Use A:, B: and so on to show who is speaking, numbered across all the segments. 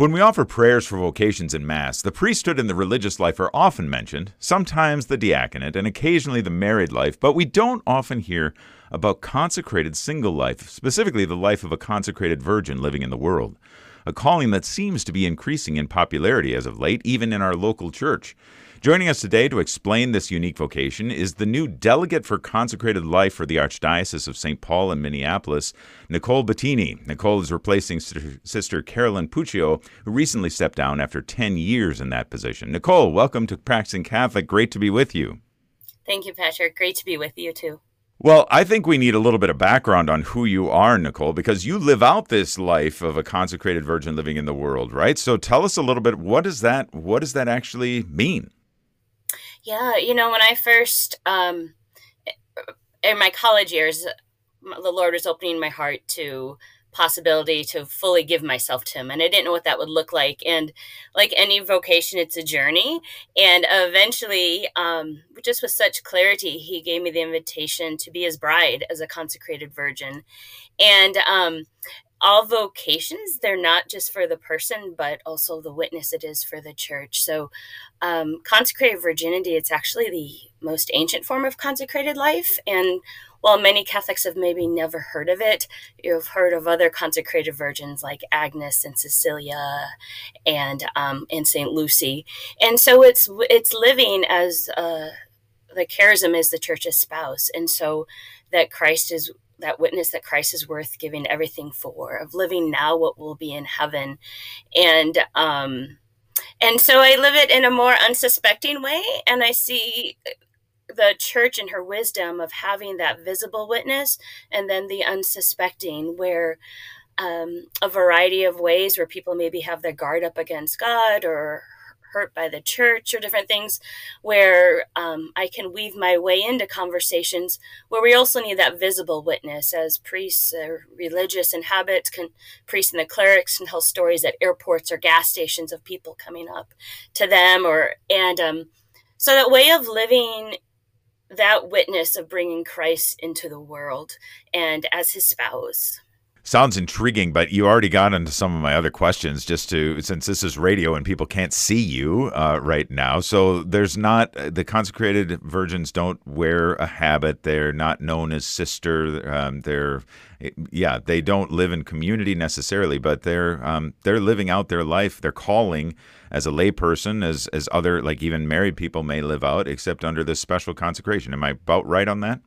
A: When we offer prayers for vocations in Mass, the priesthood and the religious life are often mentioned, sometimes the diaconate, and occasionally the married life, but we don't often hear about consecrated single life, specifically the life of a consecrated virgin living in the world. A calling that seems to be increasing in popularity as of late, even in our local church. Joining us today to explain this unique vocation is the new delegate for consecrated life for the Archdiocese of St. Paul and Minneapolis, Nicole Bettini. Nicole is replacing Sister Carolyn Puccio, who recently stepped down after 10 years in that position. Nicole, welcome to Practicing Catholic. Great to be with you.
B: Thank you, Patrick. Great to be with you too.
A: Well, I think we need a little bit of background on who you are, Nicole, because you live out this life of a consecrated virgin living in the world, right? So tell us a little bit what does that what does that actually mean?
B: Yeah, you know, when I first, um, in my college years, the Lord was opening my heart to possibility to fully give myself to him and i didn't know what that would look like. And like any vocation it's a journey. And eventually um, just with such clarity he gave me the invitation to be his bride as a consecrated virgin. And um, all vocations they're not just for the person but also the witness it is for the church. So um, consecrated virginity it's actually the most ancient form of consecrated life. And while many catholics have maybe never heard of it you've heard of other consecrated virgins like agnes and cecilia and um, and saint lucy. And so it's it's living as uh, the charism is the church's spouse. And so that christ is that witness that Christ is worth giving everything for, of living now what will be in heaven. And um and so I live it in a more unsuspecting way. And I see the church and her wisdom of having that visible witness and then the unsuspecting where um, a variety of ways where people maybe have their guard up against God or hurt by the church or different things where um, I can weave my way into conversations where we also need that visible witness as priests or religious habits can priests and the clerics can tell stories at airports or gas stations of people coming up to them or and um, so that way of living that witness of bringing Christ into the world and as his spouse
A: Sounds intriguing, but you already got into some of my other questions just to, since this is radio and people can't see you uh, right now. So there's not, the consecrated virgins don't wear a habit. They're not known as sister. Um, they're, yeah, they don't live in community necessarily, but they're, um, they're living out their life, their calling as a layperson, as, as other, like even married people may live out, except under this special consecration. Am I about right on that?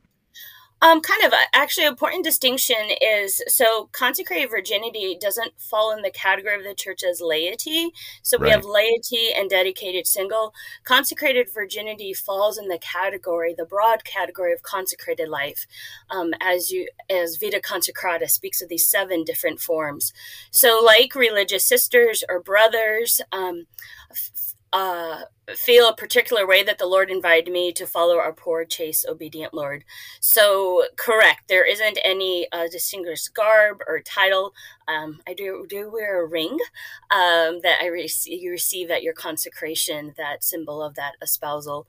B: Um, kind of. Uh, actually, important distinction is so consecrated virginity doesn't fall in the category of the church as laity. So we right. have laity and dedicated single. Consecrated virginity falls in the category, the broad category of consecrated life, um, as you as Vita Consecrata speaks of these seven different forms. So, like religious sisters or brothers. Um, uh, feel a particular way that the Lord invited me to follow our poor, chaste, obedient Lord. So, correct, there isn't any uh, distinguished garb or title. Um, I do do wear a ring um, that I you receive at your consecration, that symbol of that espousal.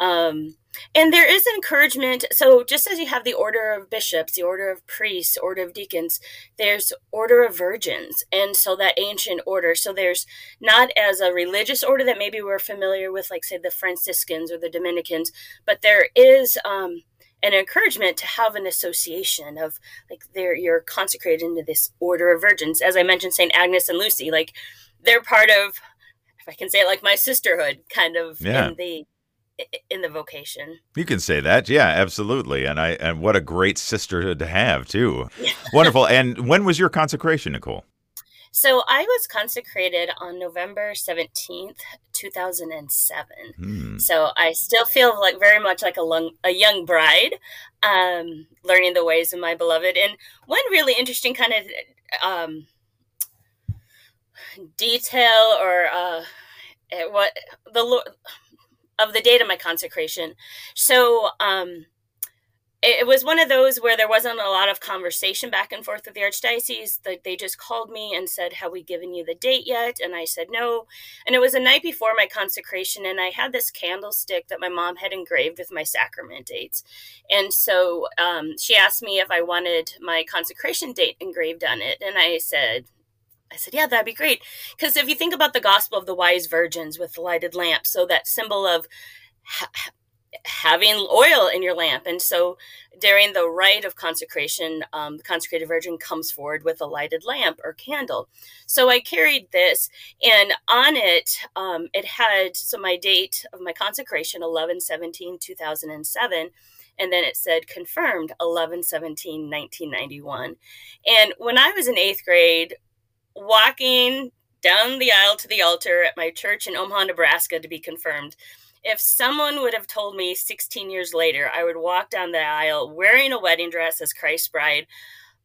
B: Um, and there is encouragement. So, just as you have the order of bishops, the order of priests, order of deacons, there's order of virgins. And so, that ancient order. So, there's not as a religious order that maybe we're familiar with, like, say, the Franciscans or the Dominicans, but there is um, an encouragement to have an association of, like, they're, you're consecrated into this order of virgins. As I mentioned, St. Agnes and Lucy, like, they're part of, if I can say it, like my sisterhood kind of yeah. in the in the vocation.
A: You can say that, yeah, absolutely. And I and what a great sisterhood to have too. Wonderful. And when was your consecration, Nicole?
B: So I was consecrated on November 17th, 2007. Hmm. So I still feel like very much like a, long, a young bride, um, learning the ways of my beloved. And one really interesting kind of um, detail or uh, what the Lord of the date of my consecration. So um, it, it, was one of those where there wasn't a lot of conversation back and forth with the archdiocese. They just called me and said, "Have we given you the date yet?" And I said no. And it was a night before my consecration, and I had this candlestick that my mom had engraved with my sacrament dates. And so um, she asked me if I wanted my consecration date engraved on it, and I said I said, yeah, that'd be great. Because if you think about the gospel of the wise virgins with the lighted lamp, so that symbol of ha- having oil in your lamp. And so during the rite of consecration, um, the consecrated virgin comes forward with a lighted lamp or candle. So I carried this, and on it, um, it had so my date of my consecration, 11 17 2007 and then it said confirmed 11 17 1991 and when i was in eighth grade walking down the aisle to the altar at my church in omaha nebraska to be confirmed if someone would have told me 16 years later I would walk down the aisle wearing a wedding dress as Christ's bride,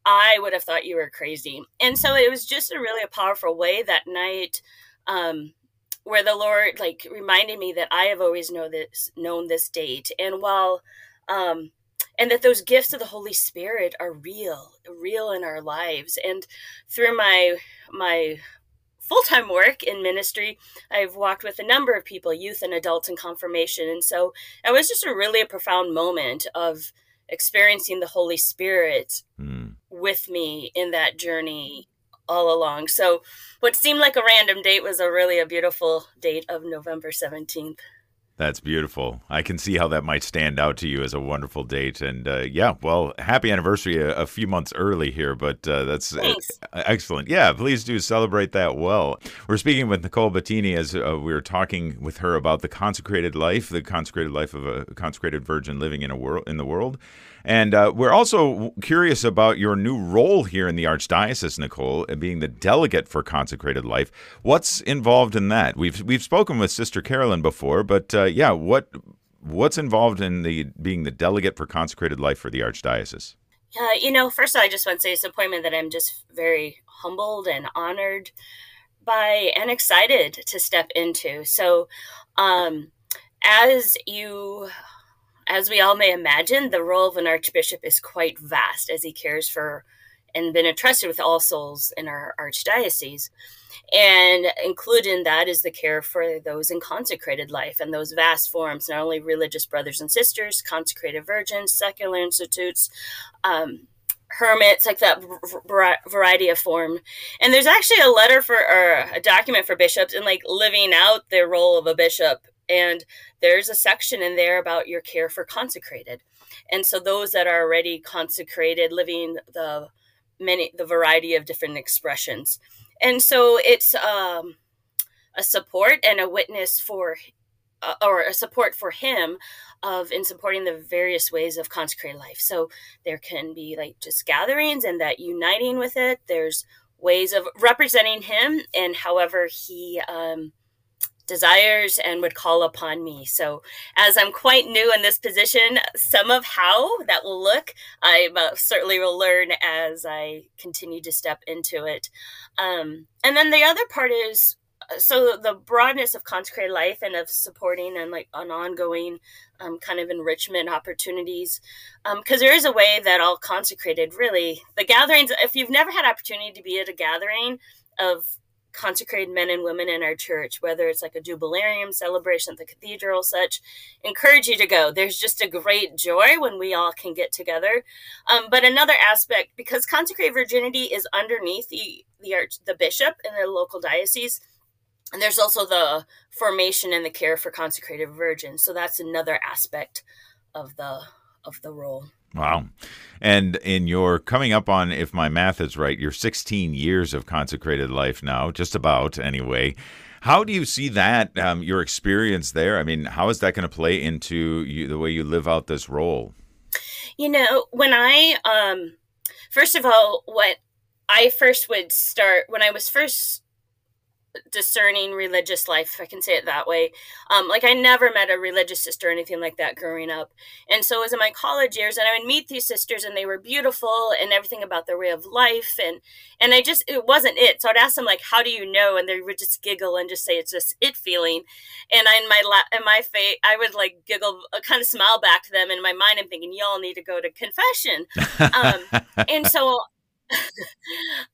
B: I would have thought you were crazy. And so it was just a really a powerful way that night um, where the Lord like reminded me that I have always know this known this date. And while um, and that those gifts of the Holy Spirit are real, real in our lives. And through my my full time work in ministry, I've walked with a number of people, youth and adults in confirmation. And so it was just a really a profound moment of experiencing the Holy Spirit mm. with me in that journey all along. So what seemed like a random date was a really a beautiful date of November 17th.
A: That's beautiful. I can see how that might stand out to you as a wonderful date. And uh, yeah, well, happy anniversary a, a, few months early here, but uh, that's excellent. Yeah, please do celebrate that well. We're speaking with Nicole Bettini as uh, we were talking with her about the consecrated life, the consecrated life of a consecrated virgin living in a world in the world. And uh, we're also curious about your new role here in the Archdiocese, Nicole, being the delegate for consecrated life. What's involved in that? We've we've spoken with Sister Carolyn before, but uh, yeah, what what's involved in the being the delegate for consecrated life for the Archdiocese?
B: Uh, you know, first I just want to say it's an appointment that I'm just very humbled and honored by and excited to step into. So, um, as you as we all may imagine, the role of an archbishop is quite vast as he cares for and been entrusted with all souls in our archdiocese. And included in that is the care for those in consecrated life and those vast forms, not only religious brothers and sisters, consecrated virgins, secular institutes, um, hermits, like that variety of form. And there's actually a letter for, or a document for bishops and like living out their role of a bishop and there's a section in there about your care for consecrated. And so those that are already consecrated, living the many the variety of different expressions. And so it's um, a support and a witness for uh, or a support for him of in supporting the various ways of consecrated life. So there can be like just gatherings and that uniting with it. There's ways of representing him and however he um, desires and would call upon me. So, as I'm quite new in this position, some of how that will look, I uh, certainly will learn as I continue to step into it. Um, and then the other part is uh, so the broadness of consecrated life and of supporting and like an ongoing um, kind of enrichment opportunities because um, there is a way that all consecrated really the gatherings if you've never had opportunity to be at a gathering of consecrated men and women in our church, whether it's like a jubilarian celebration at the cathedral, such, encourage you to go. There's just a great joy when we all can get together. Um, but another aspect, because consecrated virginity is underneath the the arch, the bishop in the local diocese, and there's also the formation and the care for consecrated virgins. So that's another aspect of the of the role.
A: Wow. And in your coming up on, if my math is right, your 16 years of consecrated life now, just about anyway. How do you see that, um, your experience there? I mean, how is that going to play into you, the way you live out this role?
B: You know, when I, um, first of all, what I first would start, when I was first discerning religious life, if I can say it that way. Um, like I never met a religious sister or anything like that growing up. And so it was in my college years and I would meet these sisters and they were beautiful and everything about their way of life and and I just it wasn't it. So I'd ask them like, how do you know? And they would just giggle and just say it's just it feeling. And I, in my la- in my face I would like giggle, uh, kind of smile back to them. In my mind I'm thinking, y'all need to go to confession. Um, and so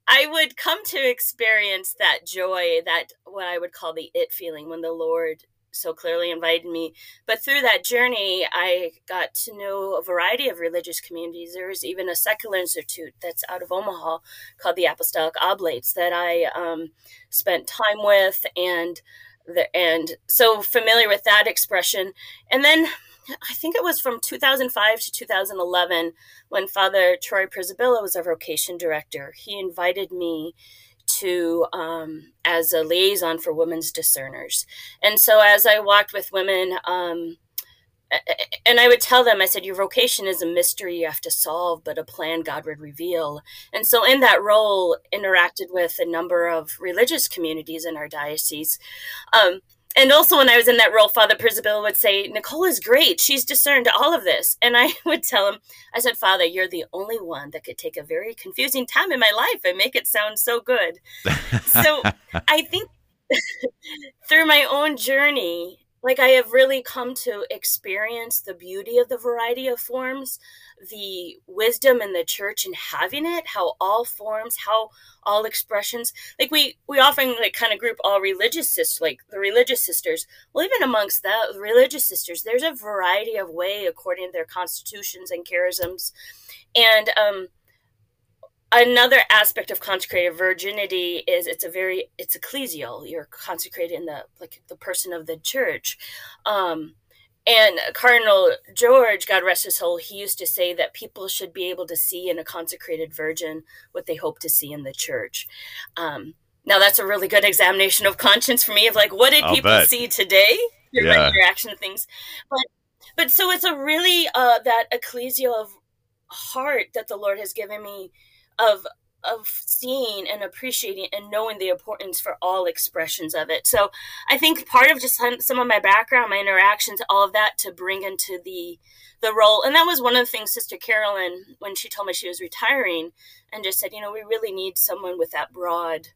B: I would come to experience that joy, that what I would call the it feeling when the Lord so clearly invited me. But through that journey, I got to know a variety of religious communities. There was even a secular institute that's out of Omaha called the Apostolic Oblates that I um, spent time with, and the, and so familiar with that expression. And then I think it was from 2005 to 2011 when Father Troy Przybyla was our vocation director. He invited me to um, as a liaison for women's discerners. And so as I walked with women, um, and I would tell them, I said, your vocation is a mystery you have to solve, but a plan God would reveal. And so in that role, interacted with a number of religious communities in our diocese. Um, and also when I was in that role, Father Przybyla would say, Nicole is great. She's discerned all of this. And I would tell him, I said, Father, you're the only one that could take a very confusing time in my life and make it sound so good. so I think through my own journey, like I have really come to experience the beauty of the variety of forms, the wisdom in the church and having it, how all forms, how all expressions, like we we often like kind of group all religious sisters, like the religious sisters. Well, even amongst the religious sisters, there's a variety of way according to their constitutions and charisms, and um, another aspect of consecrated virginity is it's a very it's ecclesial. You're consecrated in the like the person of the church. Um and cardinal george god rest his soul he used to say that people should be able to see in a consecrated virgin what they hope to see in the church. Um now that's a really good examination of conscience for me of like what did I'll people bet. see today? Through yeah. interaction of things. But but so it's a really uh that ecclesial heart that the lord has given me of of seeing and appreciating and knowing the importance for all expressions of it. So I think part of just some of my background, my interactions, all of that to bring into the the role. And that was one of the things Sister Carolyn, when she told me she was retiring, and just said, you know, we really need someone with that broad,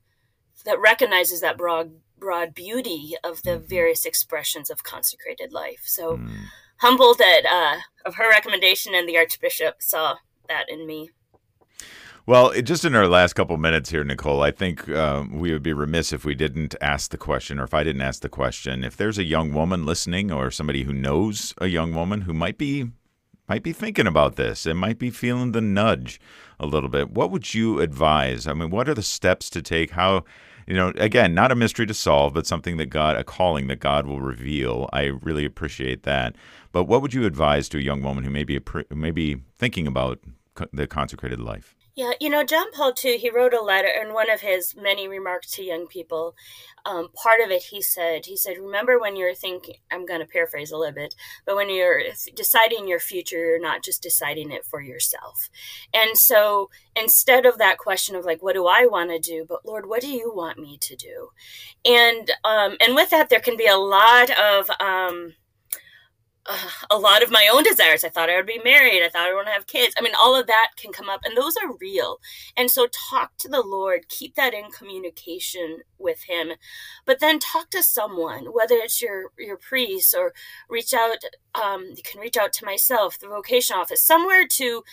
B: that recognizes that broad broad beauty of the mm-hmm. various expressions of consecrated life. So mm. humbled that uh, of her recommendation, and the Archbishop saw that in me.
A: Well, just in our last couple minutes here, Nicole, I think um, we would be remiss if we didn't ask the question, or if I didn't ask the question. If there's a young woman listening, or somebody who knows a young woman who might be might be thinking about this and might be feeling the nudge a little bit, what would you advise? I mean, what are the steps to take? How you know, again, not a mystery to solve, but something that God, a calling that God will reveal. I really appreciate that. But what would you advise to a young woman who may be, who may be thinking about the consecrated life?
B: Yeah, you know, John Paul II, he wrote a letter in one of his many remarks to young people. Um, part of it, he said, he said, remember when you're thinking, I'm going to paraphrase a little bit, but when you're deciding your future, you're not just deciding it for yourself. And so instead of that question of like, what do I want to do? But Lord, what do you want me to do? And, um, and with that, there can be a lot of, um, a lot of my own desires. I thought I would be married. I thought I want to have kids. I mean, all of that can come up, and those are real. And so, talk to the Lord, keep that in communication with Him, but then talk to someone, whether it's your your priest or reach out. Um, you can reach out to myself, the vocation office, somewhere to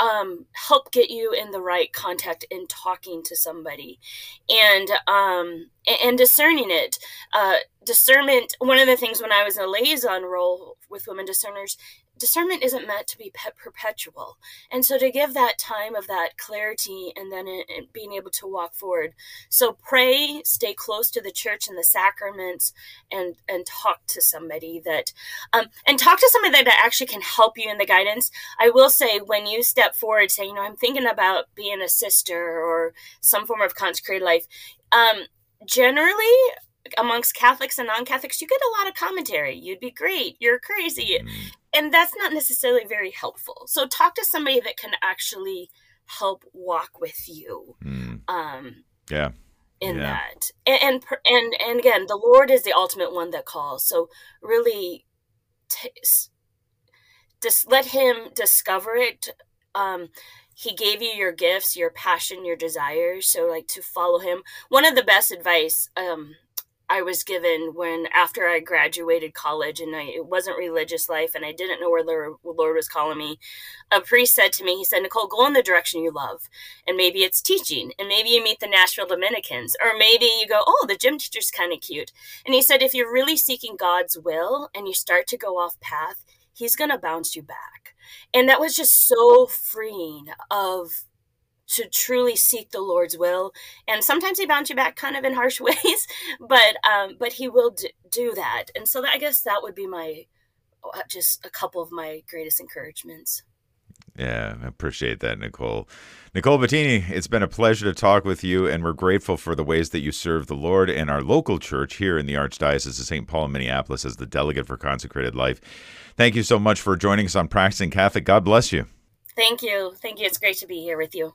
B: um, help get you in the right contact in talking to somebody. And um, and discerning it. Uh, discernment one of the things when i was in a liaison role with women discerners discernment isn't meant to be perpetual. And so to give that time of that clarity and then it, it being able to walk forward. So pray stay close to the church and the sacraments and and talk to somebody that um, and talk to somebody that actually can help you in the guidance. I will say when you step forward say you know i'm thinking about being a sister or some form of consecrated life um, generally amongst Catholics and non Catholics, you get a lot of commentary. You'd be great. You're crazy. Mm. And that's not necessarily very helpful. So talk to somebody that can actually help walk with you.
A: Mm. Um, yeah.
B: In yeah. that, and, and and and again, the Lord is the ultimate one that calls. So really, t- just let Him discover it. Um, he gave you your gifts, your passion, your desires. So like to follow Him. One of the best advice um, I was given when after I graduated college and I, it wasn't religious life and I didn't know where the Lord was calling me. A priest said to me, he said, Nicole, go in the direction you love. And maybe it's teaching and maybe you meet the Nashville Dominicans or maybe you go, oh, the gym teacher's kind of cute. And he said, if you're really seeking God's will and you start to go off path, he's going to bounce you back. And that was just so freeing of to truly seek the Lord's will. And sometimes he bounce you back kind of in harsh ways, but um, but he will d- do that. And so that, I guess that would be my uh, just a couple of my greatest encouragements.
A: Yeah, I appreciate that, Nicole. Nicole Bettini, it's been a pleasure to talk with you, and we're grateful for the ways that you serve the Lord and our local church here in the Archdiocese of St. Paul in Minneapolis as the delegate for consecrated life. Thank you so much for joining us on Practicing Catholic. God bless you.
B: Thank you. Thank you. It's great to be here with you.